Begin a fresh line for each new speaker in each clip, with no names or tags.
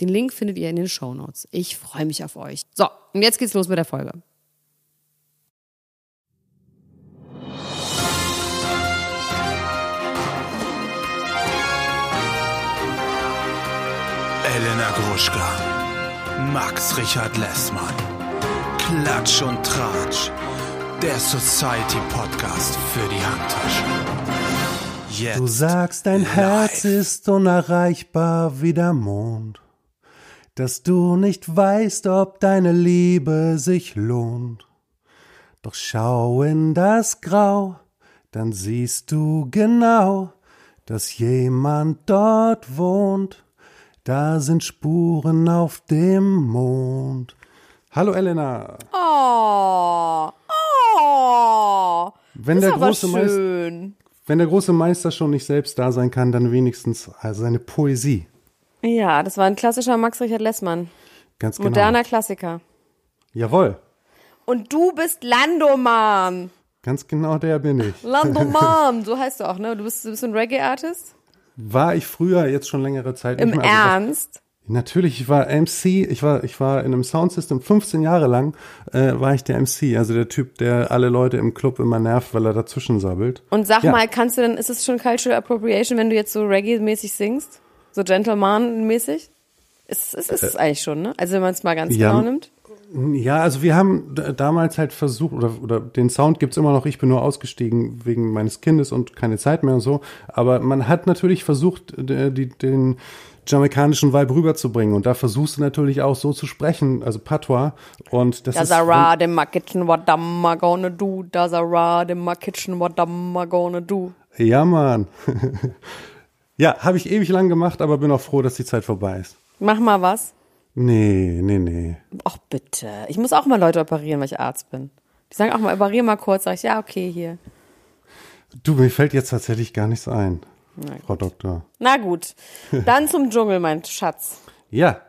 Den Link findet ihr in den Show Notes. Ich freue mich auf euch. So, und jetzt geht's los mit der Folge.
Elena Gruschka, Max Richard Lessmann, Klatsch und Tratsch, der Society Podcast für die Handtasche.
Jetzt du sagst, dein live. Herz ist unerreichbar wie der Mond dass du nicht weißt, ob deine Liebe sich lohnt. Doch schau in das Grau, dann siehst du genau, dass jemand dort wohnt. Da sind Spuren auf dem Mond. Hallo Elena.
Oh, oh.
Wenn der große Meister, wenn der große Meister schon nicht selbst da sein kann, dann wenigstens also seine Poesie.
Ja, das war ein klassischer Max Richard Lessmann.
Ganz genau.
Moderner Klassiker.
Jawohl.
Und du bist Landoman.
Ganz genau der bin ich.
Landoman, so heißt du auch, ne? Du bist, du bist ein Reggae-Artist?
War ich früher, jetzt schon längere Zeit
Im mehr. Ernst?
Also, natürlich, ich war MC, ich war, ich war in einem Soundsystem 15 Jahre lang, äh, war ich der MC, also der Typ, der alle Leute im Club immer nervt, weil er dazwischen sabbelt.
Und sag ja. mal, kannst du denn, ist es schon Cultural Appropriation, wenn du jetzt so Reggae-mäßig singst? So Gentleman-mäßig? Ist, ist, ist es äh, eigentlich schon, ne? Also wenn man es mal ganz ja, genau nimmt.
Ja, also wir haben damals halt versucht, oder, oder den Sound gibt's immer noch, ich bin nur ausgestiegen wegen meines Kindes und keine Zeit mehr und so. Aber man hat natürlich versucht, die, den jamaikanischen Vibe rüberzubringen. Und da versuchst du natürlich auch so zu sprechen, also Patois. Und das
There's
ist.
a rod in my kitchen, what am I gonna do? There's a rod in my kitchen, what am I gonna do?
Ja, Mann. Ja, habe ich ewig lang gemacht, aber bin auch froh, dass die Zeit vorbei ist.
Mach mal was.
Nee, nee, nee.
Ach bitte. Ich muss auch mal Leute operieren, weil ich Arzt bin. Die sagen auch mal, operier mal kurz. Sag ich, ja, okay, hier.
Du, mir fällt jetzt tatsächlich gar nichts ein, Frau Doktor.
Na gut. Dann zum Dschungel, mein Schatz.
Ja.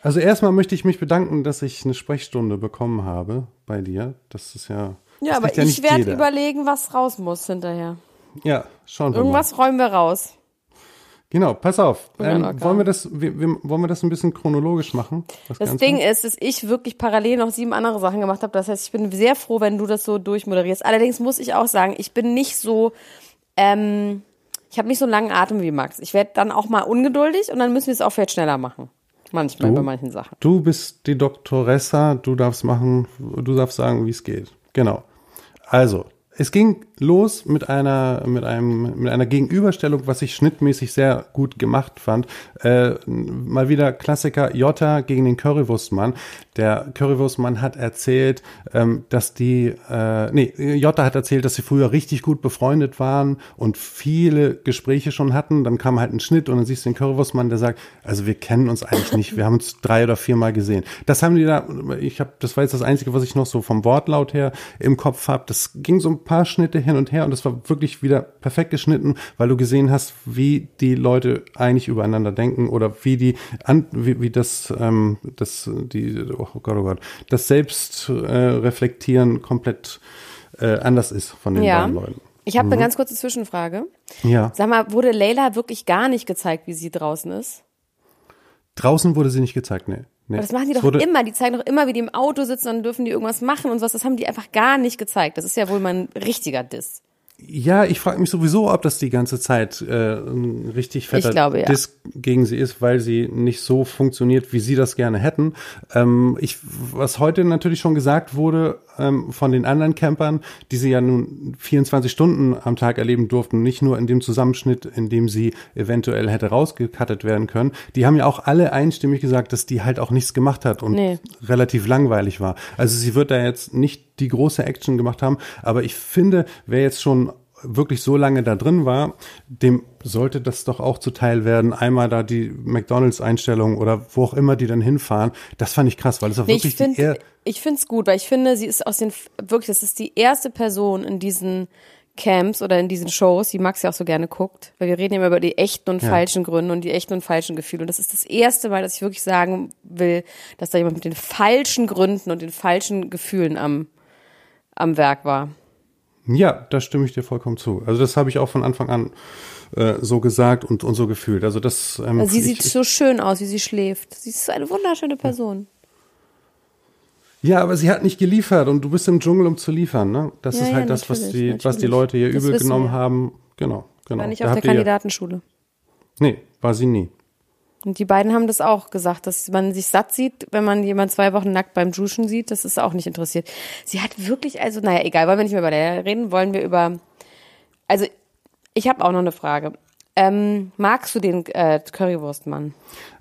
Also erstmal möchte ich mich bedanken, dass ich eine Sprechstunde bekommen habe bei dir. Das ist ja.
Ja, aber
ja
ich werde überlegen, was raus muss hinterher.
Ja, schauen wir
Irgendwas
mal.
räumen wir raus.
Genau, pass auf. Ähm, wollen, wir das, wir, wir, wollen wir das ein bisschen chronologisch machen?
Das, das Ding ist, dass ich wirklich parallel noch sieben andere Sachen gemacht habe. Das heißt, ich bin sehr froh, wenn du das so durchmoderierst. Allerdings muss ich auch sagen, ich bin nicht so, ähm, ich habe nicht so einen langen Atem wie Max. Ich werde dann auch mal ungeduldig und dann müssen wir es auch vielleicht schneller machen. Manchmal du, bei manchen Sachen.
Du bist die Doktoressa, du darfst machen, du darfst sagen, wie es geht. Genau. Also, es ging los mit einer, mit einem, mit einer Gegenüberstellung, was ich schnittmäßig sehr gut gemacht fand. Äh, mal wieder Klassiker Jota gegen den Currywurstmann. Der Currywurstmann hat erzählt, ähm, dass die, äh, nee, Jota hat erzählt, dass sie früher richtig gut befreundet waren und viele Gespräche schon hatten. Dann kam halt ein Schnitt und dann siehst du den Currywurstmann, der sagt, also wir kennen uns eigentlich nicht. Wir haben uns drei oder viermal gesehen. Das haben die da, ich habe, das war jetzt das Einzige, was ich noch so vom Wortlaut her im Kopf habe. Das ging so ein paar Schnitte hin und her und das war wirklich wieder perfekt geschnitten, weil du gesehen hast, wie die Leute eigentlich übereinander denken oder wie die, an, wie, wie das, ähm, das, die, oh Gott, oh Gott, das Selbstreflektieren äh, komplett äh, anders ist von den ja. beiden Leuten.
Ich habe mhm. eine ganz kurze Zwischenfrage.
Ja.
Sag mal, wurde Leila wirklich gar nicht gezeigt, wie sie draußen ist?
Draußen wurde sie nicht gezeigt, nee. Nee.
Aber das machen die doch immer. Die zeigen doch immer, wie die im Auto sitzen und dann dürfen die irgendwas machen und sowas. Das haben die einfach gar nicht gezeigt. Das ist ja wohl mein richtiger Diss.
Ja, ich frage mich sowieso, ob das die ganze Zeit äh, ein richtig fetter
glaube, ja.
Diss gegen sie ist, weil sie nicht so funktioniert, wie sie das gerne hätten. Ähm, ich, was heute natürlich schon gesagt wurde, ähm, von den anderen Campern, die sie ja nun 24 Stunden am Tag erleben durften, nicht nur in dem Zusammenschnitt, in dem sie eventuell hätte rausgekattet werden können. Die haben ja auch alle einstimmig gesagt, dass die halt auch nichts gemacht hat und
Nee.
relativ langweilig war. Also sie wird da jetzt nicht die große Action gemacht haben, aber ich finde, wer jetzt schon wirklich so lange da drin war, dem sollte das doch auch zuteil werden. Einmal da die McDonalds-Einstellung oder wo auch immer die dann hinfahren. Das fand ich krass, weil es auch
Nee,
wirklich
ich finde ich finde es gut, weil ich finde, sie ist aus den wirklich, das ist die erste Person in diesen Camps oder in diesen Shows, die Max ja auch so gerne guckt, weil wir reden immer über die echten und
Ja.
falschen Gründe und die echten und falschen Gefühle und das ist das erste Mal, dass ich wirklich sagen will, dass da jemand mit den falschen Gründen und den falschen Gefühlen am am Werk war.
Ja, da stimme ich dir vollkommen zu. Also das habe ich auch von Anfang an äh, so gesagt und, und so gefühlt. Also das. Ähm,
Also sie
ich,
sieht so schön aus, wie sie schläft. Sie ist so eine wunderschöne Person.
Ja, aber sie hat nicht geliefert und du bist im Dschungel, um zu liefern. Ne? Das
Ja,
ist
ja,
halt das, was
natürlich,
die, was die. Leute hier
Das
übel genommen
wir.
haben. Genau, genau.
War nicht
Da
auf der
habt ihr ja-
Kandidatenschule.
Nee, war sie nie.
Und die beiden haben das auch gesagt, dass man sich satt sieht, wenn man jemand zwei Wochen nackt beim Duschen sieht. Das ist auch nicht interessiert. Sie hat wirklich, also, naja, egal, wollen wir nicht mehr über der reden, wollen wir über, also, ich habe auch noch eine Frage. Ähm, magst du den äh, Currywurstmann?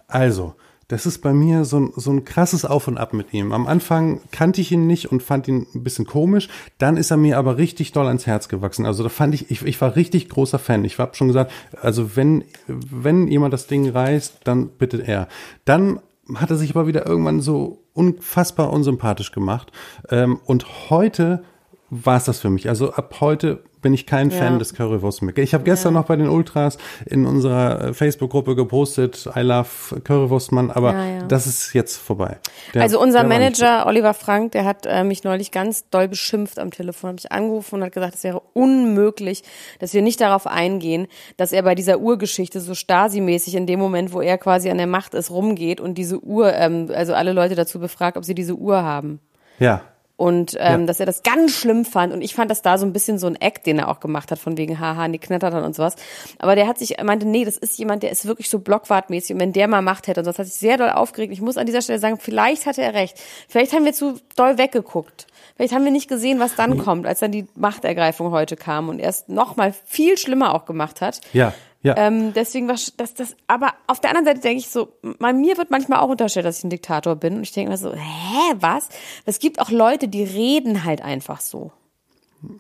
Also, das ist bei mir so ein, so ein krasses Auf und Ab mit ihm. Am Anfang kannte ich ihn nicht und fand ihn ein bisschen komisch. Dann ist er mir aber richtig doll ans Herz gewachsen. Also da fand ich, ich, ich war richtig großer Fan. Ich habe schon gesagt, also wenn, wenn jemand das Ding reißt, dann bitte er. Dann hat er sich aber wieder irgendwann so unfassbar unsympathisch gemacht. Ähm, und heute war es das für mich. Also ab heute bin ich kein
Ja.
Fan des Currywurst mehr. Ich habe gestern noch bei den Ultras in unserer äh, Facebook-Gruppe gepostet, I love Currywurstmann, aber
Ja, ja.
das ist jetzt vorbei. Der-
also unser Manager Oliver Frank, der hat äh, mich neulich ganz doll beschimpft am Telefon, hat mich angerufen und hat gesagt, es wäre unmöglich, dass wir nicht darauf eingehen, dass er bei dieser Urgeschichte so Stasi-mäßig in dem Moment, wo er quasi an der Macht ist, rumgeht und diese Uhr, ähm, also alle Leute dazu befragt, ob sie diese Uhr haben.
Ja,
Und ähm,
Ja.
dass er das ganz schlimm fand. Und ich fand das da so ein bisschen so ein Act, den er auch gemacht hat, von wegen haha, die knattert dann und sowas. Aber der hat sich, er meinte, nee, das ist jemand, der ist wirklich so blockwartmäßig. Und wenn der mal Macht hätte und sonst hat sich sehr doll aufgeregt. Ich muss an dieser Stelle sagen, vielleicht hatte er recht. Vielleicht haben wir zu doll weggeguckt. Vielleicht haben wir nicht gesehen, was dann kommt, als dann die Machtergreifung heute kam und erst noch mal viel schlimmer auch gemacht hat.
ja, ja.
Ähm, deswegen war das, das, aber auf der anderen Seite denke ich so, bei mir wird manchmal auch unterstellt, dass ich ein Diktator bin. Und ich denke mir so, hä, was? Es gibt auch Leute, die reden halt einfach so.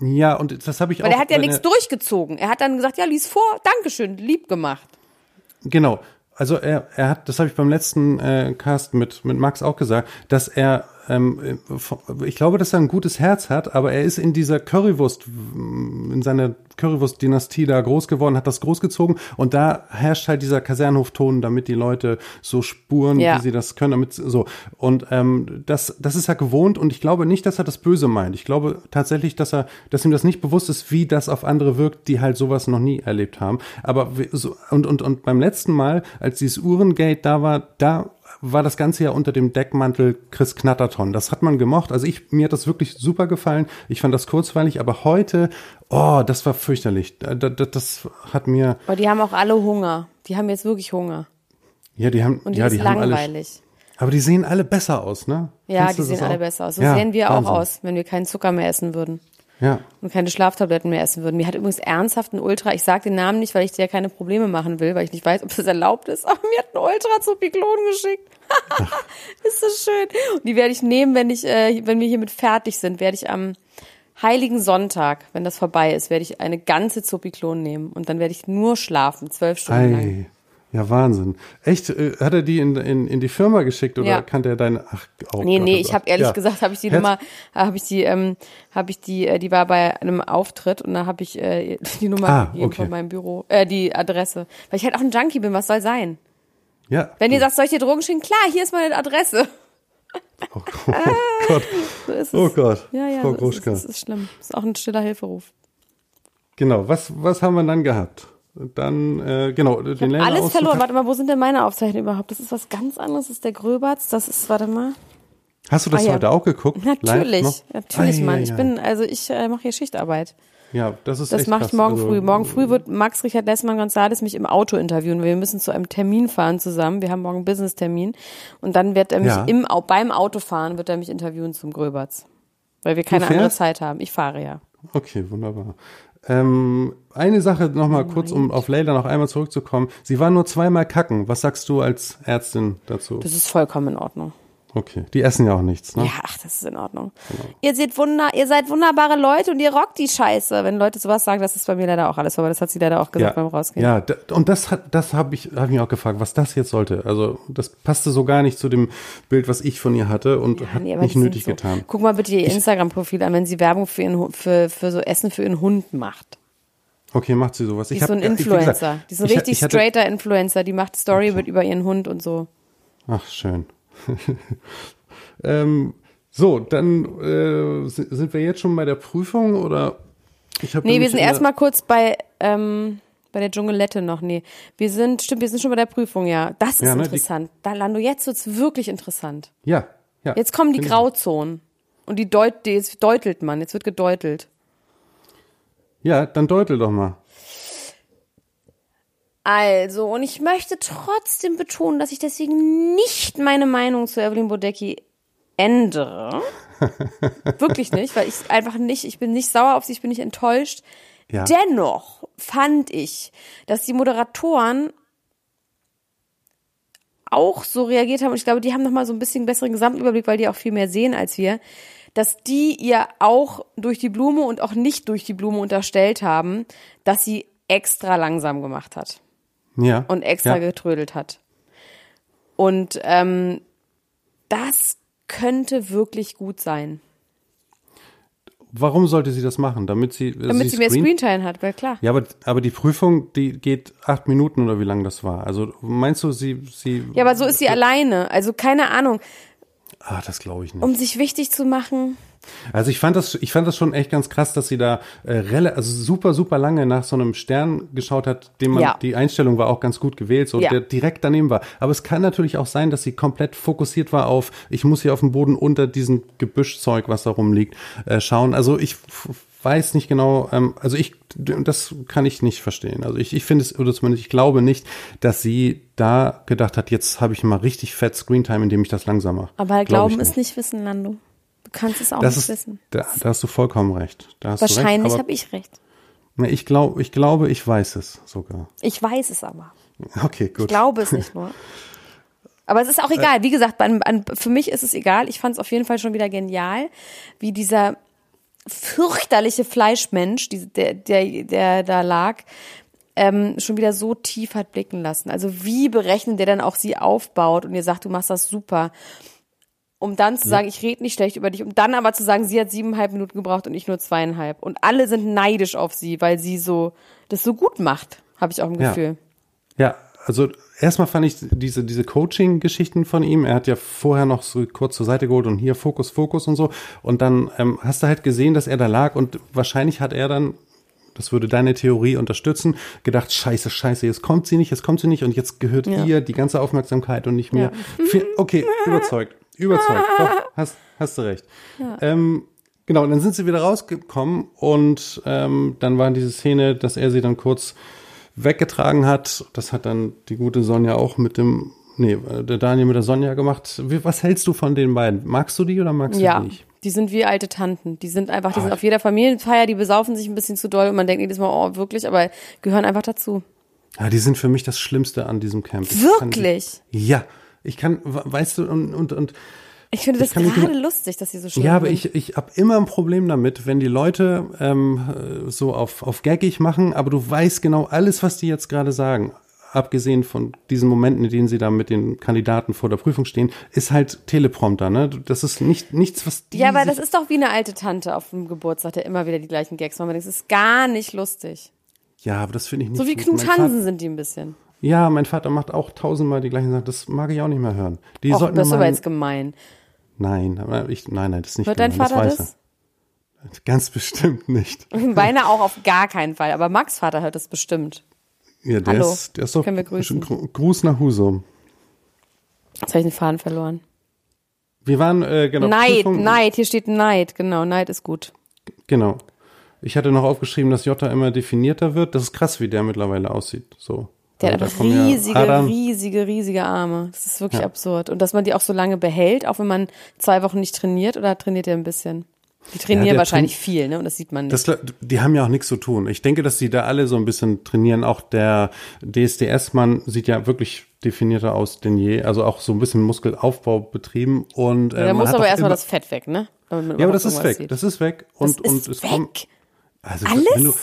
ja, und das habe ich
Weil
auch.
er hat ja nichts durchgezogen. Er hat dann gesagt, ja, lies vor, Dankeschön, lieb gemacht.
Genau. Also er, er hat, das habe ich beim letzten äh, Cast mit, mit Max auch gesagt, dass er, ähm, ich glaube, dass er ein gutes Herz hat, aber er ist in dieser Currywurst, in seiner Currywurst-Dynastie da groß geworden, hat das großgezogen und da herrscht halt dieser Kasernhofton, damit die Leute so spuren,
Ja.
wie sie das können, damit so. Und ähm, das, das ist er gewohnt und ich glaube nicht, dass er das Böse meint. Ich glaube tatsächlich, dass er, dass ihm das nicht bewusst ist, wie das auf andere wirkt, die halt sowas noch nie erlebt haben. Aber so, und, und, und beim letzten Mal, als dieses Uhrengate da war, da war das Ganze ja unter dem Deckmantel Chris Knatterton. Das hat man gemocht. Also ich, mir hat das wirklich super gefallen. Ich fand das kurzweilig, aber heute, oh, das war fürchterlich. Das, das, das hat mir,
Aber die haben auch alle Hunger. Die haben jetzt wirklich Hunger.
ja, die haben,
Und die
ja,
ist
die haben alle,
langweilig.
aber die sehen alle besser aus, ne?
Ja,
Findest
die sehen alle besser aus. So
Ja,
sehen wir
Wahnsinn.
auch aus, wenn wir keinen Zucker mehr essen würden.
Ja.
und keine Schlaftabletten mehr essen würden. Mir hat übrigens ernsthaft ein Ultra, ich sage den Namen nicht, weil ich dir ja keine Probleme machen will, weil ich nicht weiß, ob das erlaubt ist, aber mir hat ein Ultra zu Piklon geschickt. ist das schön. Und die werde ich nehmen, wenn ich, äh, wenn wir hiermit fertig sind, werde ich am Heiligen Sonntag, wenn das vorbei ist, werde ich eine ganze Zopiklon nehmen und dann werde ich nur schlafen, zwölf Stunden lang.
Ja, Wahnsinn. Echt, äh, hat er die in, in, in die Firma geschickt oder
Ja.
kannte er deine, ach, oh
Nee,
Gott,
nee,
oh
ich
Gott.
habe ehrlich
Ja.
gesagt, habe ich die
Herz-
Nummer, habe ich die, ähm, habe ich die, äh, die war bei einem Auftritt und da habe ich äh, die Nummer
Ah,
gegeben
okay.
von meinem Büro, äh, die Adresse, weil ich halt auch ein Junkie bin. Was soll sein?
Ja.
Wenn ihr sagt, soll ich dir Drogen schicken? Klar, hier ist meine Adresse.
Oh Gott.
So ist es.
Oh Gott.
Ja, ja,
Frau
so ist. Das ist schlimm. Das ist auch ein stiller Hilferuf.
Genau. Was, was haben wir dann gehabt? Dann, äh, genau, den
Ich habe
Länderauszug
alles verloren. Warte mal, wo sind denn meine Aufzeichnungen überhaupt? Das ist was ganz anderes. Das ist der Gröberts. Das ist, warte mal.
Hast du das
Ah, ja.
heute auch geguckt?
Natürlich, natürlich,
Ei,
Mann.
ei,
Ich
ei.
bin, also ich äh, mache hier Schichtarbeit.
Ja, das ist
Das ich morgen
Also,
früh. Morgen früh wird Max Richard Lessmann Gonzales mich im Auto interviewen. Wir müssen zu einem Termin fahren zusammen. Wir haben morgen einen Business-Termin. Und dann wird er mich
Ja.
im, beim Autofahren wird er mich interviewen zum Gröberts. Weil wir keine andere Zeit haben. Ich fahre ja.
Okay, wunderbar. Ähm, eine Sache noch mal kurz, um auf Leila noch einmal zurückzukommen. Sie war nur zweimal kacken. Was sagst du als Ärztin dazu?
Das ist vollkommen in Ordnung.
Okay, die essen ja auch nichts, ne?
Ja, ach, das ist in Ordnung. Ihr seht wunder, ihr seid wunderbare Leute und ihr rockt die Scheiße. Wenn Leute sowas sagen, das ist bei mir leider auch alles, aber das hat sie leider auch gesagt beim Rausgehen.
Ja, und das hat, das habe ich, habe ich mich auch gefragt, was das jetzt sollte. Also das passte so gar nicht zu dem Bild, was ich von ihr hatte und hat
Nee, aber
nicht nötig
so.
getan.
Guck mal bitte ihr Instagram-Profil an, wenn sie Werbung für, ihren, für, für so Essen für ihren Hund macht.
Okay, macht sie sowas.
Die
Ich
ist so
hab-
ein
ja, ich- gesagt,
Influencer. Die ist ein
ich-
richtig
ich hatte-
straighter Influencer. Die macht Story wird über ihren Hund und so.
Ach, schön. ähm, so, dann äh, si- sind wir jetzt schon bei der Prüfung oder? Ich
Nee, wir sind erstmal kurz bei, ähm, bei der Dschungelette noch. Nee, wir sind, stimmt, wir sind schon bei der Prüfung, ja. Das ist
Ja, ne, die-
interessant. Da, Lando, jetzt wird's wirklich interessant.
Ja, ja.
Jetzt kommen die Grauzonen. Und die, deut, die jetzt deutelt man. Jetzt wird gedeutelt.
Ja, dann deutel doch mal.
Also, und ich möchte trotzdem betonen, dass ich deswegen nicht meine Meinung zu Evelyn Bodecki ändere. Wirklich nicht, weil ich einfach nicht, ich bin nicht sauer auf sie, ich bin nicht enttäuscht.
Ja.
Dennoch fand ich, dass die Moderatoren auch so reagiert haben und ich glaube, die haben nochmal so ein bisschen besseren Gesamtüberblick, weil die auch viel mehr sehen als wir, dass die ihr auch durch die Blume und auch nicht durch die Blume unterstellt haben, dass sie extra langsam gemacht hat
Ja.
und extra
ja.
getrödelt hat. Und ähm, das könnte wirklich gut sein.
Warum sollte sie das machen? Damit sie,
Damit sie, mehr
Screen-
Screentime hat, weil klar.
Ja, aber, aber die Prüfung, die geht acht Minuten oder wie lang das war. Also meinst du, sie, sie.
Ja, aber so ist sie alleine. Also keine Ahnung,
Ah, das glaube ich nicht.
um sich wichtig zu machen.
Also ich fand das, ich fand das schon echt ganz krass, dass sie da äh, also super, super lange nach so einem Stern geschaut hat, dem man,
Ja.
die Einstellung war auch ganz gut gewählt, so
Ja.
der direkt daneben war. Aber es kann natürlich auch sein, dass sie komplett fokussiert war auf, ich muss hier auf dem Boden unter diesem Gebüschzeug, was da rumliegt, äh, schauen. Also ich weiß nicht genau, ähm, also ich, das kann ich nicht verstehen. Also ich, ich finde es, oder zumindest ich glaube nicht, dass sie da gedacht hat, jetzt habe ich mal richtig fett Screentime, indem ich das langsam mache.
Aber
Glaub
Glauben ist nicht Wissen, Lando. Du kannst es auch
Das
nicht
ist,
wissen.
da, da hast du vollkommen recht.
Wahrscheinlich habe ich recht.
Ne, Ich glaube, ich glaube, ich weiß es sogar.
Ich weiß es aber.
Okay, gut.
Ich glaube es nicht nur. Aber es ist auch egal. Wie gesagt, an, an, für mich ist es egal. Ich fand es auf jeden Fall schon wieder genial, wie dieser fürchterliche Fleischmensch, die, der, der, der da lag, ähm, schon wieder so tief hat blicken lassen. Also wie berechnet der dann auch sie aufbaut und ihr sagt, du machst das super. Um dann zu sagen, ich rede nicht schlecht über dich, um dann aber zu sagen, sie hat siebeneinhalb Minuten gebraucht und ich nur zweieinhalb. Und alle sind neidisch auf sie, weil sie so das so gut macht, habe ich auch im
Ja.
Gefühl.
Ja, also erstmal fand ich diese, diese Coaching-Geschichten von ihm, er hat ja vorher noch so kurz zur Seite geholt und hier Fokus, Fokus und so. Und dann ähm, hast du halt gesehen, dass er da lag und wahrscheinlich hat er dann, das würde deine Theorie unterstützen, gedacht, scheiße, scheiße, jetzt kommt sie nicht, jetzt kommt sie nicht und jetzt gehört
Ja.
ihr die ganze Aufmerksamkeit und nicht mir. Viel- Okay, überzeugt, überzeugt, doch, hast, hast du recht. Ähm, Genau, und dann sind sie wieder rausgekommen und ähm, dann war diese Szene, dass er sie dann kurz weggetragen hat. Das hat dann die gute Sonja auch mit dem, nee, äh, der Daniel mit der Sonja gemacht. Was hältst du von den beiden? Magst du die oder magst
Ja,
du die nicht?
die sind wie alte Tanten. Die sind einfach, die
Ah.
sind auf jeder Familienfeier, die besaufen sich ein bisschen zu doll und man denkt jedes Mal, oh, wirklich, aber gehören einfach dazu.
Ja, die sind für mich das Schlimmste an diesem Camp.
Wirklich?
Die, ja, ich kann, we- weißt du, und, und, und
Ich finde das
Ich
gerade lustig, dass sie so schlimm
Ja, aber
sind.
ich, ich habe immer ein Problem damit, wenn die Leute ähm, äh, so auf, auf gaggig machen, aber du weißt genau alles, was die jetzt gerade sagen. Abgesehen von diesen Momenten, in denen sie da mit den Kandidaten vor der Prüfung stehen, ist halt Teleprompter, ne? Das ist nicht, nichts, was die
Ja, aber das ist doch wie eine alte Tante auf dem Geburtstag, der immer wieder die gleichen Gags macht. Das ist gar nicht lustig.
Ja, aber das finde ich nicht
So wie. Knut Hansen sind die ein bisschen.
Ja, mein Vater macht auch tausendmal die gleichen Sachen. Das mag ich auch nicht mehr hören. Die
Och,
sollten
das ist aber jetzt gemein.
Nein, aber ich, nein, nein, das ist nicht
Hört dein
gemein,
Vater
weiß
das?
er. Ganz bestimmt nicht.
Beinahe auch auf gar keinen Fall. Aber Max Vater hört das bestimmt.
Ja, der
Hallo,
ist, der ist doch
können wir grüßen.
Gru- Gruß nach Husum.
Jetzt habe ich den Faden verloren.
Wir waren, äh, genau.
Neid,
Prüfung-
Neid, hier steht Neid, genau, Neid ist gut.
Genau. Ich hatte noch aufgeschrieben, dass Jota immer definierter wird. Das ist krass, wie der mittlerweile aussieht. So.
Der
Also
hat einfach
kommen ja
riesige, riesige, riesige Arme. Das ist wirklich
Ja.
absurd. Und dass man die auch so lange behält, auch wenn man zwei Wochen nicht trainiert oder trainiert er ein bisschen? Die trainieren
der
wahrscheinlich viel, ne? Und das sieht man nicht.
Das, die haben ja auch nichts zu tun. Ich denke, dass die da alle so ein bisschen trainieren. Auch der DSDS-Mann sieht ja wirklich definierter aus denn je. Also auch so ein bisschen Muskelaufbau betrieben. Und, äh,
ja, da muss
hat
aber erstmal das Fett weg, ne?
Ja, aber das ist weg.
sieht.
Das ist weg. Und,
Das
und
ist
es
weg.
kommt. Also,
Alles?
Wenn du,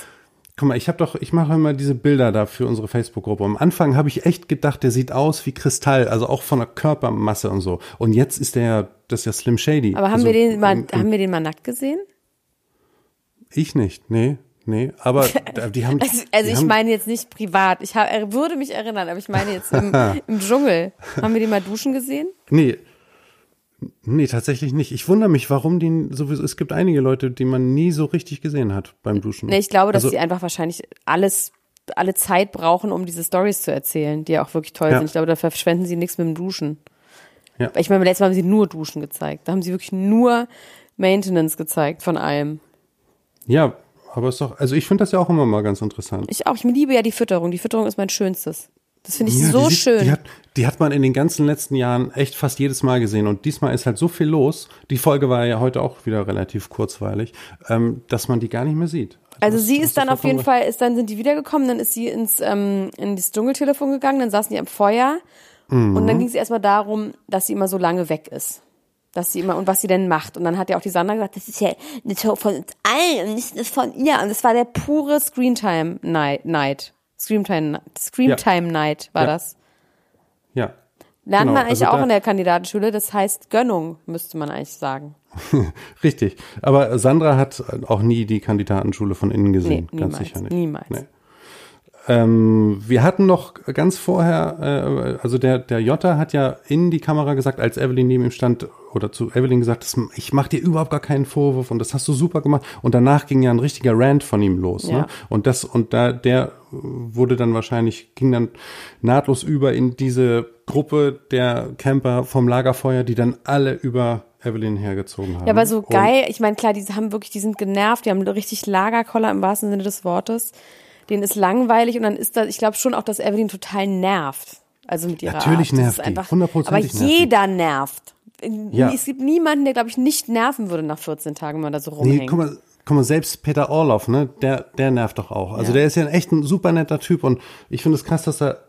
guck mal, ich habe doch, ich mache immer diese Bilder da für unsere Facebook-Gruppe. Am Anfang habe ich echt gedacht, der sieht aus wie Kristall, also auch von der Körpermasse und so. Und jetzt ist der, das ist ja Slim Shady.
aber haben
also,
wir den mal,
im-
haben wir den mal nackt gesehen?
Ich nicht, nee, nee. Aber die haben.
Also, also
die
ich
haben,
meine jetzt nicht privat. Ich hab, er würde mich erinnern, aber ich meine jetzt im, im Dschungel. Haben wir den mal duschen gesehen?
Nee. Nee, tatsächlich nicht. Ich wundere mich, warum den sowieso. Es gibt einige Leute, die man nie so richtig gesehen hat beim Duschen.
Nee, ich glaube, dass
also,
sie einfach wahrscheinlich alles, alle Zeit brauchen, um diese Stories zu erzählen, die ja auch wirklich toll
Ja.
sind. Ich glaube, da verschwenden sie nichts mit dem Duschen.
Ja.
Ich meine, letztes Mal haben sie nur Duschen gezeigt. Da haben sie wirklich nur Maintenance gezeigt von allem.
Ja, aber ist doch. Also ich finde das ja auch immer mal ganz interessant.
Ich auch. Ich liebe ja die Fütterung. Die Fütterung ist mein Schönstes. Das finde ich
Ja,
so
die sieht-
schön.
Die hat, die hat man in den ganzen letzten Jahren echt fast jedes Mal gesehen. Und diesmal ist halt so viel los. Die Folge war ja heute auch wieder relativ kurzweilig, ähm, dass man die gar nicht mehr sieht.
Also
das-
sie ist dann auf jeden Fall, ist dann sind die wiedergekommen, dann ist sie ins ähm, in das Dschungeltelefon gegangen, dann saßen die am Feuer und
Mhm.
dann ging es erstmal darum, dass sie immer so lange weg ist. Dass sie immer und was sie denn macht. Und dann hat ja auch die Sandra gesagt, das ist ja eine Show von uns allen und nicht von ihr. Und das war der pure Screentime Screamtime, Screamtime Night war
Ja.
das.
Ja.
Lernt
Genau,
man eigentlich
also
auch in der Kandidatenschule, das heißt Gönnung, müsste man eigentlich sagen.
Richtig. Aber Sandra hat auch nie die Kandidatenschule von innen gesehen.
Nee,
ganz
niemals,
sicher nicht.
niemals.
Nee. Ähm, wir hatten noch ganz vorher, äh, also der, der Jota hat ja in die Kamera gesagt, als Evelyn neben ihm stand, oder zu Evelyn gesagt, das, ich mache dir überhaupt gar keinen Vorwurf und das hast du super gemacht. Und danach ging ja ein richtiger Rant von ihm los.
Ja.
Ne? Und das, und da, der wurde dann wahrscheinlich, ging dann nahtlos über in diese Gruppe der Camper vom Lagerfeuer, die dann alle über Evelyn hergezogen haben.
Ja, aber so
Und-
geil. Ich meine, klar, die haben wirklich, die sind genervt, die haben richtig Lagerkoller im wahrsten Sinne des Wortes. Denen ist langweilig und dann ist da, ich glaube schon auch, dass Evelyn total nervt. Also mit ihrer
Natürlich
Art. Das
nervt
ist
die,
einfach,
hundertprozentig
Aber
nervt die.
jeder nervt.
Ja.
Es gibt niemanden, der, glaube ich, nicht nerven würde nach 14 Tagen, wenn man da so rumhängt.
Nee, guck mal, guck mal, selbst Peter Orloff, ne, der, der nervt doch auch. Also
Ja.
der ist ja echt ein super netter Typ und ich finde es krass, dass er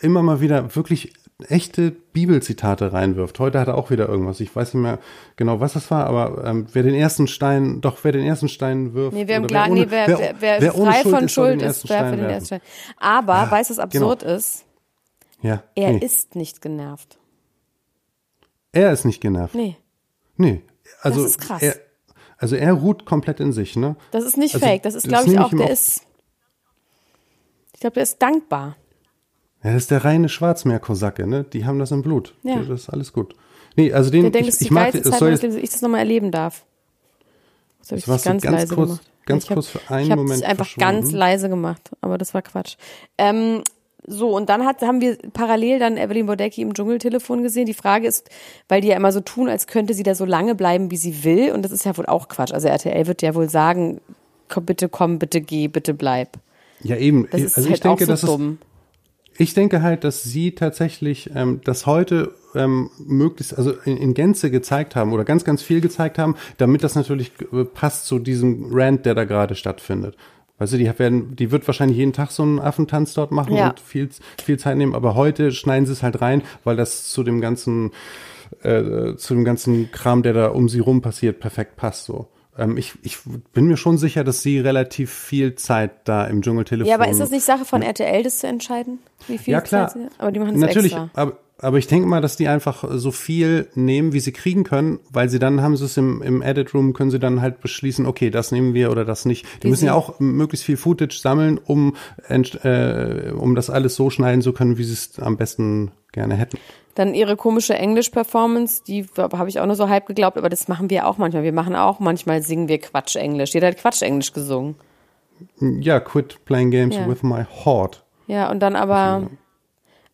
immer mal wieder wirklich echte Bibelzitate reinwirft. Heute hat er auch wieder irgendwas. Ich weiß nicht mehr genau, was das war, aber ähm, wer den ersten Stein, doch wer den ersten Stein wirft.
Nee, wer, im
oder
Gla
ohne-
nee, wer, wer, wer,
wer
frei von
ist, soll den
Schuld ist, wer für den ersten Stein. Aber, weißt du, was absurd
genau.
ist?
Ja,
Er
nee.
ist nicht genervt.
er ist nicht genervt.
Nee.
Nee. Also,
Das ist krass.
Er, also er ruht komplett in sich, ne?
Das ist nicht
Also,
fake. Das ist, glaube
ich,
auch, der ist, ich glaube, der ist dankbar.
Ja, das ist der reine Schwarzmeer-Kosacke, ne? Die haben das im Blut.
Ja.
Das ist alles gut. Nee, also den,
denkt,
ich,
es ist
ich
die
mag,
Zeit
soll jetzt,
ich das nochmal erleben darf. Das habe ich
du
ganz,
ganz
leise
kurz-
gemacht.
ganz
ich
kurz für einen
ich hab
Moment
es einfach
verschwunden.
ganz leise gemacht, aber das war Quatsch. Ähm, so, und dann hat, haben wir parallel dann Evelyn Bodecki im Dschungeltelefon gesehen. Die Frage ist, weil die ja immer so tun, als könnte sie da so lange bleiben, wie sie will. Und das ist ja wohl auch Quatsch. Also RTL wird ja wohl sagen, komm, bitte komm, bitte geh, bitte bleib.
ja eben,
Das ist
also
halt
ich denke,
auch so
das
dumm.
ist, ich denke halt, dass sie tatsächlich ähm, das heute ähm, möglichst, also in, in Gänze gezeigt haben oder ganz, ganz viel gezeigt haben, damit das natürlich äh, passt zu diesem Rant, der da gerade stattfindet. Weißt du, die werden, die wird wahrscheinlich jeden Tag so einen Affentanz dort machen
Ja.
und viel, viel Zeit nehmen, aber heute schneiden sie es halt rein, weil das zu dem ganzen, äh, zu dem ganzen Kram, der da um sie rum passiert, perfekt passt so. Ähm, ich, ich bin mir schon sicher, dass sie relativ viel Zeit da im Dschungeltelefon.
Ja, aber ist das nicht Sache von RTL, das zu entscheiden? Wie viel
Ja, klar.
Zeit sie, aber die machen es
Natürlich,
extra.
aber, aber ich denke mal, dass die einfach so viel nehmen, wie sie kriegen können, weil sie dann haben sie es im, im Edit Room, können sie dann halt beschließen, okay, das nehmen wir oder das nicht. Die
Wie
müssen
sie-
ja auch möglichst viel Footage sammeln, um, äh, um das alles so schneiden zu können, wie sie es am besten gerne hätten.
Dann ihre komische Englisch-Performance, die habe ich auch nur so halb geglaubt, aber das machen wir auch manchmal. Wir machen auch manchmal, singen wir Quatsch-Englisch. Jeder hat Quatsch-Englisch gesungen.
Ja, quit playing games
Ja.
with my heart.
Ja, und dann aber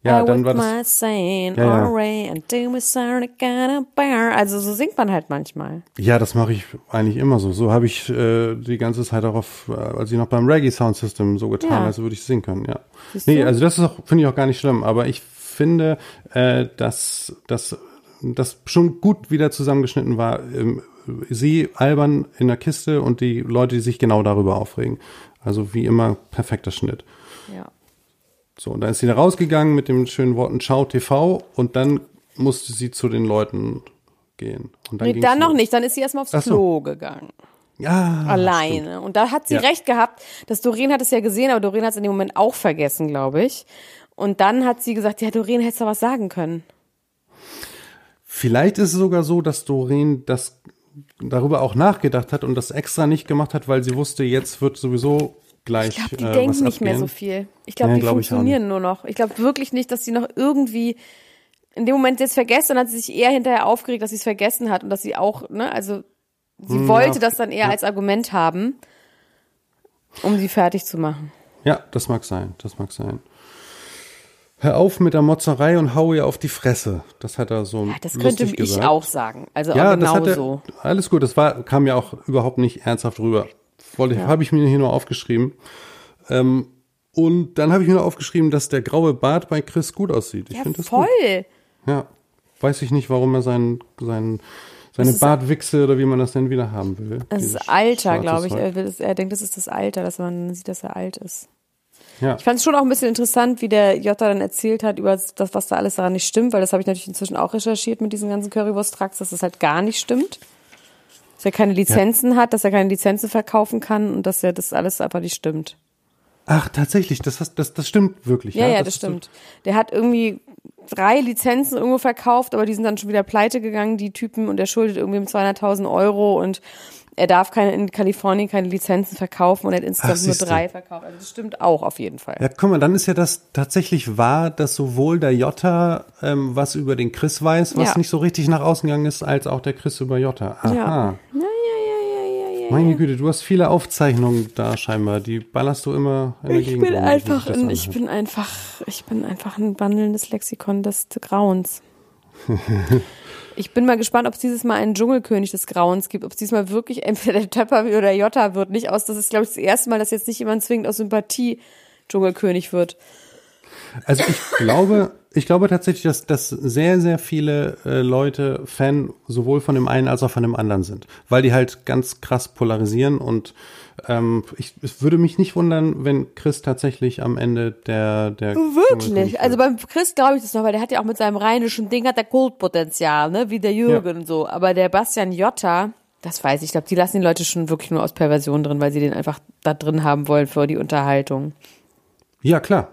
Ja,
I
dann war das. Ja, ja.
and do bear. Also so singt man halt manchmal.
Ja, das mache ich eigentlich immer so. So habe ich äh, die ganze Zeit darauf, äh, als ich noch beim Reggae Sound System so getan,
Ja.
als würde ich singen können, ja.
Siehst
Nee,
du?
also das ist auch, finde ich auch gar nicht schlimm, aber ich finde, äh, dass dass das schon gut wieder zusammengeschnitten war. Ähm, sie albern in der Kiste und die Leute, die sich genau darüber aufregen. Also wie immer perfekter Schnitt.
Ja.
So, und dann ist sie da rausgegangen mit den schönen Worten Ciao TV und dann musste sie zu den Leuten gehen. Und dann,
Nee, dann noch
los.
nicht, dann ist sie erstmal aufs
Ach so.
Klo gegangen.
Ja.
Alleine. Und da hat sie
Ja.
recht gehabt, dass Doreen hat es ja gesehen, aber Doreen hat es in dem Moment auch vergessen, glaube ich. Und dann hat sie gesagt, ja, Doreen hättest du was sagen können.
Vielleicht ist es sogar so, dass Doreen das darüber auch nachgedacht hat und das extra nicht gemacht hat, weil sie wusste, jetzt wird sowieso gleich
Ich glaube, die
äh,
denken nicht mehr so viel. Ich glaube,
Nee,
die
glaub
funktionieren nur noch. Ich glaube wirklich nicht, dass sie noch irgendwie in dem Moment jetzt vergessen und hat sie sich eher hinterher aufgeregt, dass sie es vergessen hat und dass sie auch, ne, also sie
Hm,
wollte
ja.
das dann eher
Ja.
als Argument haben, um sie fertig zu machen.
Ja, das mag sein, das mag sein. Hör auf mit der Motzerei und hau ihr auf die Fresse. Das hat er so
Ja, das könnte ich
gesagt.
auch sagen. Also
Ja,
genau
er,
so.
alles gut. Das war, kam ja auch überhaupt nicht ernsthaft rüber. Wollte, habe ich mir hier nur aufgeschrieben. Ähm, und dann habe ich mir noch aufgeschrieben, dass der graue Bart bei Chris gut aussieht. Ich
Ja,
finde das
voll.
gut. Ja, weiß ich nicht, warum er seinen, seinen, seine Bartwichse oder wie man das denn wieder haben will.
Das ist Alter, glaube ich.
Zeug.
Er, er denkt, das ist das Alter, dass man sieht, dass er alt ist.
Ja.
Ich fand es schon auch ein bisschen interessant, wie der Jota dann erzählt hat über das, was da alles daran nicht stimmt, weil das habe ich natürlich inzwischen auch recherchiert mit diesen ganzen Currywurst-Trucks, dass das halt gar nicht stimmt. Dass er keine Lizenzen hat, dass er keine Lizenzen verkaufen kann und dass er das alles einfach nicht stimmt.
Ach, tatsächlich, das, das, das stimmt wirklich.
Ja, ja, das,
so-
stimmt. Der hat irgendwie drei Lizenzen irgendwo verkauft, aber die sind dann schon wieder pleite gegangen, die Typen, und er schuldet irgendwie 200.000 Euro und er darf keine, in Kalifornien keine Lizenzen verkaufen und er hat insgesamt
Ach,
nur drei verkauft. Also das stimmt auch auf jeden Fall.
Ja, guck mal, dann ist ja das tatsächlich wahr, dass sowohl der Jota ähm, was über den Chris weiß, was
Ja.
nicht so richtig nach außen gegangen ist, als auch der Chris über Jota. Aha.
Ja. Ja, ja.
Meine Güte, du hast viele Aufzeichnungen da scheinbar. Die ballerst du immer in der
Ich
Gegend
bin
rum,
einfach, ein, ich bin einfach, ich bin einfach ein wandelndes Lexikon des Grauens. Ich bin mal gespannt, ob es dieses Mal einen Dschungelkönig des Grauens gibt, ob es diesmal wirklich entweder der Töpper oder Jota wird. Nicht aus, das ist, glaube ich, das erste Mal, dass jetzt nicht jemand zwingend aus Sympathie Dschungelkönig wird.
Also ich glaube, ich glaube tatsächlich, dass, dass sehr, sehr viele äh, Leute Fan sowohl von dem einen als auch von dem anderen sind, weil die halt ganz krass polarisieren und ähm, ich, es würde mich nicht wundern, wenn Chris tatsächlich am Ende der der
Wirklich? Also beim Chris glaube ich das noch, weil der hat ja auch mit seinem rheinischen Ding hat der Kultpotenzial, ne, wie der Jürgen
Ja.
und so. Aber der Bastian Jotta, das weiß ich, ich glaube, die lassen die Leute schon wirklich nur aus Perversion drin, weil sie den einfach da drin haben wollen für die Unterhaltung.
Ja, klar.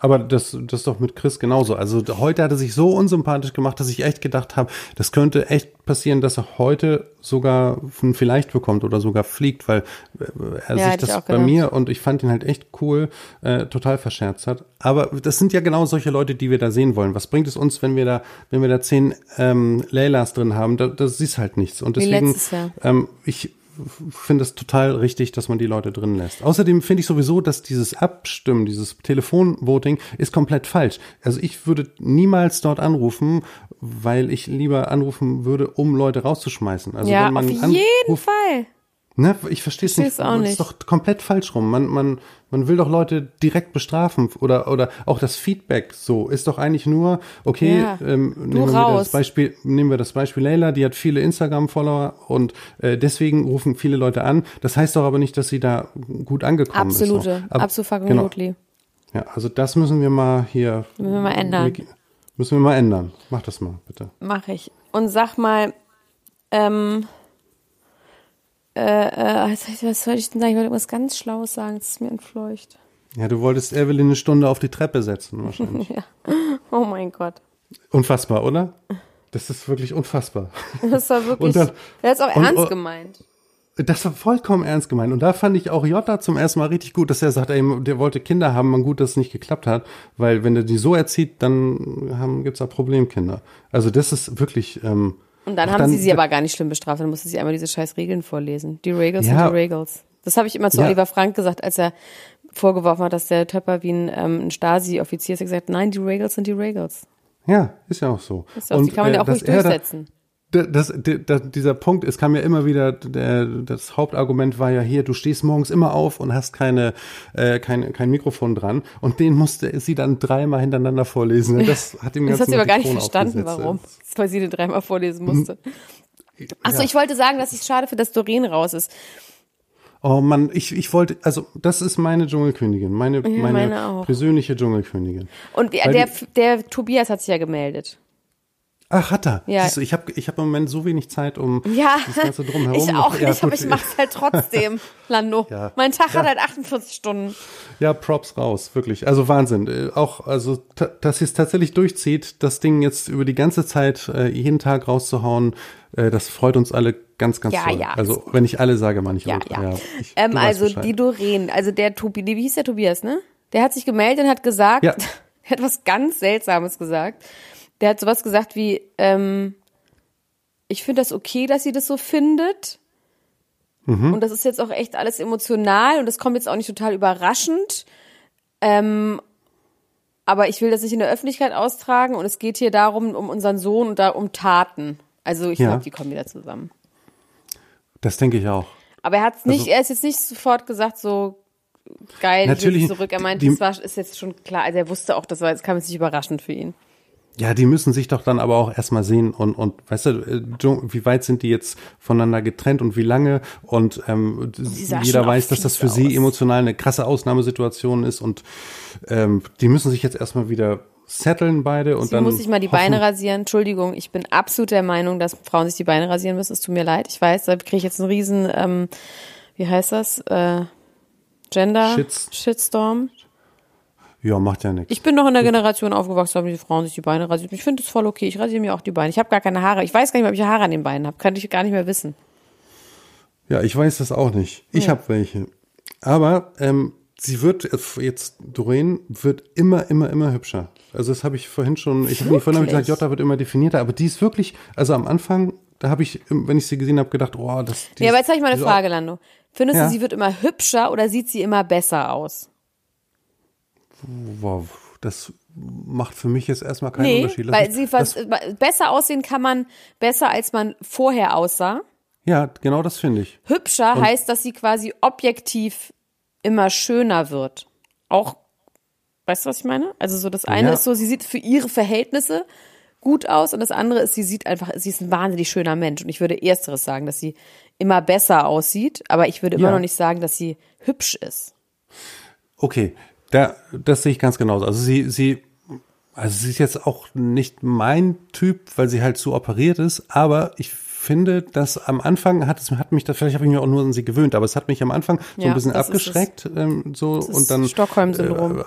Aber das, das ist doch mit Chris genauso. Also heute hat er sich so unsympathisch gemacht, dass ich echt gedacht habe, das könnte echt passieren, dass er heute sogar ein Vielleicht bekommt oder sogar fliegt, weil äh, er
Ja,
sich das bei
gedacht.
mir und ich fand ihn halt echt cool, äh, total verscherzt hat. Aber das sind ja genau solche Leute, die wir da sehen wollen. Was bringt es uns, wenn wir da, wenn wir da zehn ähm, Leylas drin haben? Da, das ist halt nichts. Und deswegen, ähm, ich finde es total richtig, dass man die Leute drin lässt. Außerdem finde ich sowieso, dass dieses Abstimmen, dieses Telefonvoting ist komplett falsch. Also ich würde niemals dort anrufen, weil ich lieber anrufen würde, um Leute rauszuschmeißen. Also
ja,
wenn man
auf jeden Fall.
Ne, ich verstehe es nicht.
Auch
Das
nicht.
ist doch komplett falsch rum. Man, man, man will doch Leute direkt bestrafen oder, oder auch das Feedback so ist doch eigentlich nur, okay,
Ja,
ähm, nehmen, wir das Beispiel, nehmen wir das Beispiel Leila, die hat viele Instagram-Follower und äh, deswegen rufen viele Leute an. Das heißt doch aber nicht, dass sie da gut angekommen ist.
Absolute,
so. Aber-
absolut
genau. Ja, also das müssen wir mal hier.
Müssen wir mal ändern.
Müssen wir mal ändern. Mach das mal, bitte.
Mache ich. Und sag mal, ähm, äh, äh, was soll ich- denn sagen? Ich wollte irgendwas ganz Schlaues sagen, das ist mir entfleucht.
Ja, du wolltest Evelyn eine Stunde auf die Treppe setzen, wahrscheinlich.
Oh mein Gott.
Unfassbar, oder? Das ist wirklich unfassbar.
Das war wirklich,
dann-
er hat es auch
und-
ernst
und-
gemeint.
Das war vollkommen ernst gemeint. Und da fand ich auch Jota zum ersten Mal richtig gut, dass er sagt, ey, der wollte Kinder haben, man gut, dass es nicht geklappt hat. Weil wenn er die so erzieht, dann haben, gibt's da Problemkinder. Also das ist wirklich. Ähm,
Und dann
auch
haben sie sie aber gar nicht schlimm bestraft, dann musste sie einmal diese scheiß Regeln vorlesen. Die Regels
Ja.
sind die Regels. Das habe ich immer zu
Ja.
Oliver Frank gesagt, als er vorgeworfen hat, dass der Töpper wie ein, ähm, ein Stasi-Offizier ist. Er hat gesagt, nein, die Regels sind die Regels.
Ja, ist ja auch so.
Das, die kann man ja auch
äh,
ruhig
er da-
durchsetzen.
Da- Das, das, das, dieser Punkt, es kam ja immer wieder, der, das Hauptargument war ja hier, du stehst morgens immer auf und hast keine, äh, kein, kein Mikrofon dran. Und den musste sie dann dreimal hintereinander vorlesen. Das hat ihm
Das
ganz
hat sie aber gar nicht verstanden, warum. Das weil sie den dreimal vorlesen musste. Achso,
ja.
ich wollte sagen, dass ich es schade finde, dass Doreen raus ist.
Oh Mann, ich, ich wollte, also das ist meine Dschungelkönigin, meine, meine,
meine auch.
persönliche Dschungelkönigin.
Und der, der, der Tobias hat sich ja gemeldet.
Ach, hat er.
Ja.
Du, ich habe ich hab im Moment so wenig Zeit, um
Ja,
das Ganze drumherum.
ich auch
Ja,
nicht, aber ich mach's halt trotzdem, Lando.
Ja.
Mein Tag hat
Ja.
halt 48 Stunden.
Ja, Props raus, wirklich. Also Wahnsinn. Äh, Auch, also, dass sie es tatsächlich durchzieht, das Ding jetzt über die ganze Zeit äh, jeden Tag rauszuhauen, äh, das freut uns alle ganz, ganz
Ja,
toll.
ja.
Also, wenn ich alle sage, meine ich
Ja,
auch.
ja.
ich,
ähm, also die Doreen, also der Tobi, wie hieß der Tobias, ne? Der hat sich gemeldet und hat gesagt,
Ja.
er hat was ganz Seltsames gesagt. Der hat sowas gesagt wie, ähm, ich finde das okay, dass sie das so findet.
Mhm.
Und das ist jetzt auch echt alles emotional und das kommt jetzt auch nicht total überraschend. Ähm, aber ich will das nicht in der Öffentlichkeit austragen und es geht hier darum, um unseren Sohn und da um Taten. Also ich
Ja.
glaube, die kommen wieder zusammen.
Das denke ich auch.
Aber er hat's nicht,
Also-
er ist jetzt nicht sofort gesagt, so geil,
Natürlich,
zurück. Er meinte,
die-
das war, ist jetzt schon klar. Also er wusste auch, das war, das kam jetzt nicht überraschend für ihn.
Ja, die müssen sich doch dann aber auch erstmal sehen und, und weißt du, äh, wie weit sind die jetzt voneinander getrennt und wie lange? Und ähm, jeder weiß, dass das für sie
aus.
emotional eine krasse Ausnahmesituation ist und ähm, die müssen sich jetzt erstmal wieder setteln beide und
Sie
dann.
muss sich mal die
hoffen-
Beine rasieren. Entschuldigung, ich bin absolut der Meinung, dass Frauen sich die Beine rasieren müssen. Es tut mir leid. Ich weiß, da kriege ich jetzt einen riesen, ähm, wie heißt das? Äh, Gender
Shits-
Shitstorm.
Ja, macht ja nichts.
Ich bin noch in der Generation aufgewachsen, da haben die Frauen sich die Beine rasiert. Ich finde das voll okay. Ich rasiere mir auch die Beine. Ich habe gar keine Haare. Ich weiß gar nicht mehr, ob ich Haare an den Beinen habe. Kann ich gar nicht mehr wissen.
Ja, ich weiß das auch nicht. Ich
Ja.
habe welche. Aber ähm, sie wird äh, jetzt, Doreen wird immer, immer, immer hübscher. Also das habe ich vorhin schon, ich habe vorhin hab ich gesagt? Jota wird immer definierter, aber die ist wirklich, also am Anfang, da habe ich, wenn ich sie gesehen habe, gedacht, oh, das die
Ja, aber jetzt habe ich mal eine Frage, Lando. Findest
Ja.
du, sie wird immer hübscher oder sieht sie immer besser aus?
Das macht für mich jetzt erstmal keinen
Nee,
Unterschied. Lass
weil sie was, besser aussehen kann man besser, als man vorher aussah.
ja, genau das finde ich.
Hübscher heißt, dass sie quasi objektiv immer schöner wird. Auch, weißt du, was ich meine? Also so das eine
Ja.
ist so, sie sieht für ihre Verhältnisse gut aus und das andere ist, sie sieht einfach, sie ist ein wahnsinnig schöner Mensch und ich würde ersteres sagen, dass sie immer besser aussieht, aber ich würde immer
Ja.
noch nicht sagen, dass sie hübsch ist.
Okay, da, das sehe ich ganz genauso. Also sie, sie, also sie ist jetzt auch nicht mein Typ, weil sie halt zu operiert ist, aber ich finde, dass am Anfang hat es hat mich da vielleicht habe ich mich auch nur an sie gewöhnt, aber es hat mich am Anfang so
Ja,
ein bisschen
das
abgeschreckt ähm, so
Das
und dann
Stockholm-Syndrom.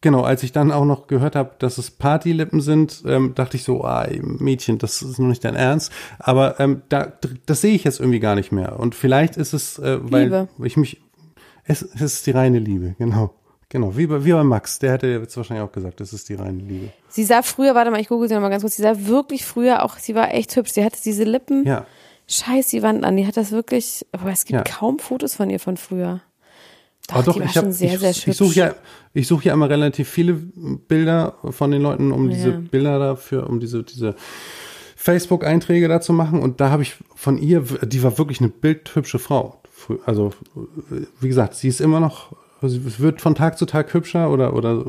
genau, als ich dann auch noch gehört habe, dass es Partylippen sind, ähm, dachte ich so, ah, Mädchen, das ist noch nicht dein Ernst. Aber ähm, da, das sehe ich jetzt irgendwie gar nicht mehr. Und vielleicht ist es, äh, weil
Liebe.
ich mich, es, es ist die reine Liebe, genau. Genau, wie bei, wie bei Max, der hätte jetzt wahrscheinlich auch gesagt, das ist die reine Liebe.
Sie sah früher, warte mal, ich google sie noch mal ganz kurz, sie sah wirklich früher auch, sie war echt hübsch. Sie hatte diese Lippen.
Ja,
Scheiß die Wand an, die hat das wirklich, aber es gibt
Ja.
kaum Fotos von ihr von früher. Doch,
aber doch,
die war
ich habe,
schon sehr,
ich,
sehr
ich
hübsch.
suche ja, ich suche ja immer relativ viele Bilder von den Leuten, um diese
Ja.
Bilder dafür, um diese, diese Facebook-Einträge da zu machen. Und da habe ich von ihr, die war wirklich eine bildhübsche Frau. Also, wie gesagt, sie ist immer noch, sie wird von Tag zu Tag hübscher oder, oder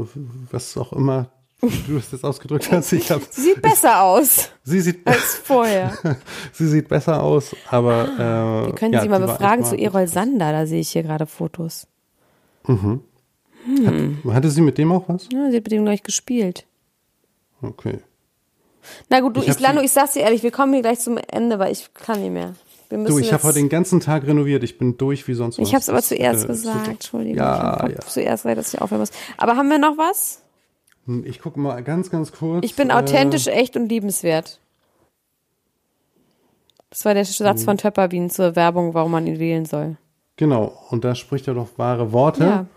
was auch immer du es jetzt ausgedrückt hast. Ich hab,
Sie sieht besser aus
sie sieht,
als vorher.
sie sieht besser aus, aber, äh,
Wir können
ja,
sie mal befragen zu Erol Sander, da sehe ich hier gerade Fotos.
Hatte sie mit dem auch was?
Ja, sie hat mit dem gleich gespielt.
Okay.
Na gut, du,
Ich
ich,
sie-
ich sag's dir ehrlich, wir kommen hier gleich zum Ende, weil ich kann nicht mehr. Wir müssen
Du, ich habe heute den ganzen Tag renoviert. Ich bin durch wie sonst was.
Ich habe es aber zuerst
äh,
gesagt,
es
Entschuldigung.
Ja, ja.
zuerst gesagt, dass ich aufhören muss. Aber haben wir noch was?
tut- Ich gucke mal ganz, ganz kurz.
Ich bin
äh,
authentisch, echt und liebenswert. Das war der Satz
Mhm.
von Töpperwien zur Werbung, warum man ihn wählen soll.
Genau, und da spricht er doch wahre Worte.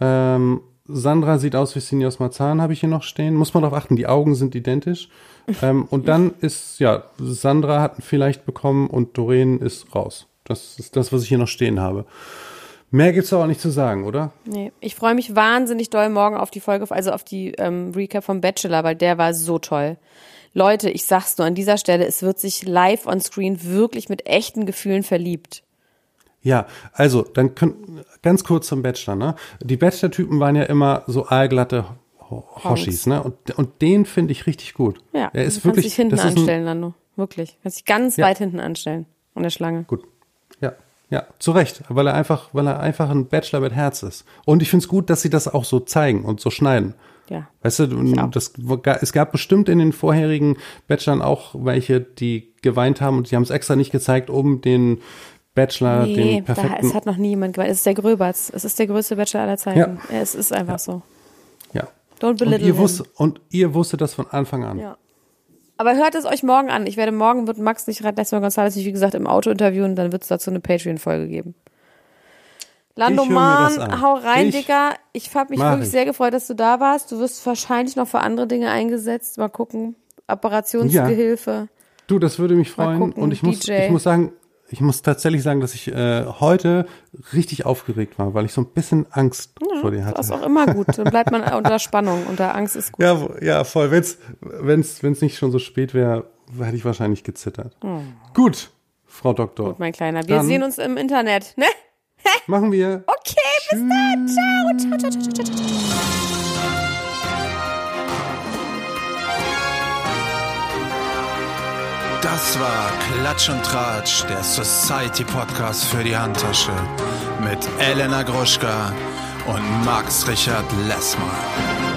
Ähm, Sandra sieht aus wie Seniors Marzahn, habe ich hier noch stehen. Muss man darauf achten, die Augen sind identisch. ähm, und dann ist, ja, Sandra hat vielleicht bekommen und Doreen ist raus. Das ist das, was ich hier noch stehen habe. Mehr gibt's auch nicht zu sagen, oder?
Nee, ich freue mich wahnsinnig doll morgen auf die Folge, also auf die ähm, Recap vom Bachelor, weil der war so toll. Leute, ich sag's nur an dieser Stelle, es wird sich live on screen wirklich mit echten Gefühlen verliebt.
Ja, also, dann können, ganz kurz zum Bachelor, ne? Die Bachelor-Typen waren ja immer so aalglatte Ho- Hoshis, ne? Und, und den finde ich richtig gut.
Ja,
er ist
kannst
wirklich,
dich hinten
das ist ein,
anstellen, Lando. Wirklich. Kannst dich ganz
Ja.
weit hinten anstellen an der Schlange.
Gut. Ja, ja, zu Recht, weil er einfach, weil er einfach ein Bachelor mit Herz ist. Und ich finde es gut, dass sie das auch so zeigen und so schneiden.
Ja.
Weißt du, das, es gab bestimmt in den vorherigen Bachelorn auch welche, die geweint haben und die haben es extra nicht gezeigt, um den Bachelor,
Nee,
den
da,
perfekten.
es hat noch nie jemand gemeint. Es ist der Gröberts. Es ist der größte Bachelor aller Zeiten.
Ja.
Es ist einfach so.
ja.
Don't
Und
belittle
ihr,
him.
wusste, und ihr wusstet das von Anfang an.
Ja. Aber hört es euch morgen an. Ich werde morgen wird Max nicht Radnessmer González nicht, wie gesagt, im Auto interviewen, dann wird es dazu eine Patreon-Folge geben. Lando
Ich hör mir das
Mann,
an.
hau rein,
Ich-
Dicker. Ich habe mich wirklich
ich.
sehr gefreut, dass du da warst. Du wirst wahrscheinlich noch für andere Dinge eingesetzt. Mal gucken. Operationsgehilfe.
Du, das würde mich freuen.
gucken,
und ich muss, ich muss sagen, ich muss tatsächlich sagen, dass ich äh, heute richtig aufgeregt war, weil ich so ein bisschen Angst vor dir hatte.
Das ist auch immer gut. Dann bleibt man unter Spannung. Unter Angst ist gut.
Ja, ja, voll. Wenn's, wenn's, wenn's nicht schon so spät wäre, hätte ich wahrscheinlich gezittert. Gut, Frau Doktor.
Gut, mein Kleiner. Wir
Dann-
sehen uns im Internet. Ne?
Machen wir.
Okay, bis dann. Ciao. Ciao, ciao, ciao, ciao, ciao.
Das war Klatsch und Tratsch, der Society Podcast für die Handtasche mit Elena Gruschka und Max Richard Lessmann.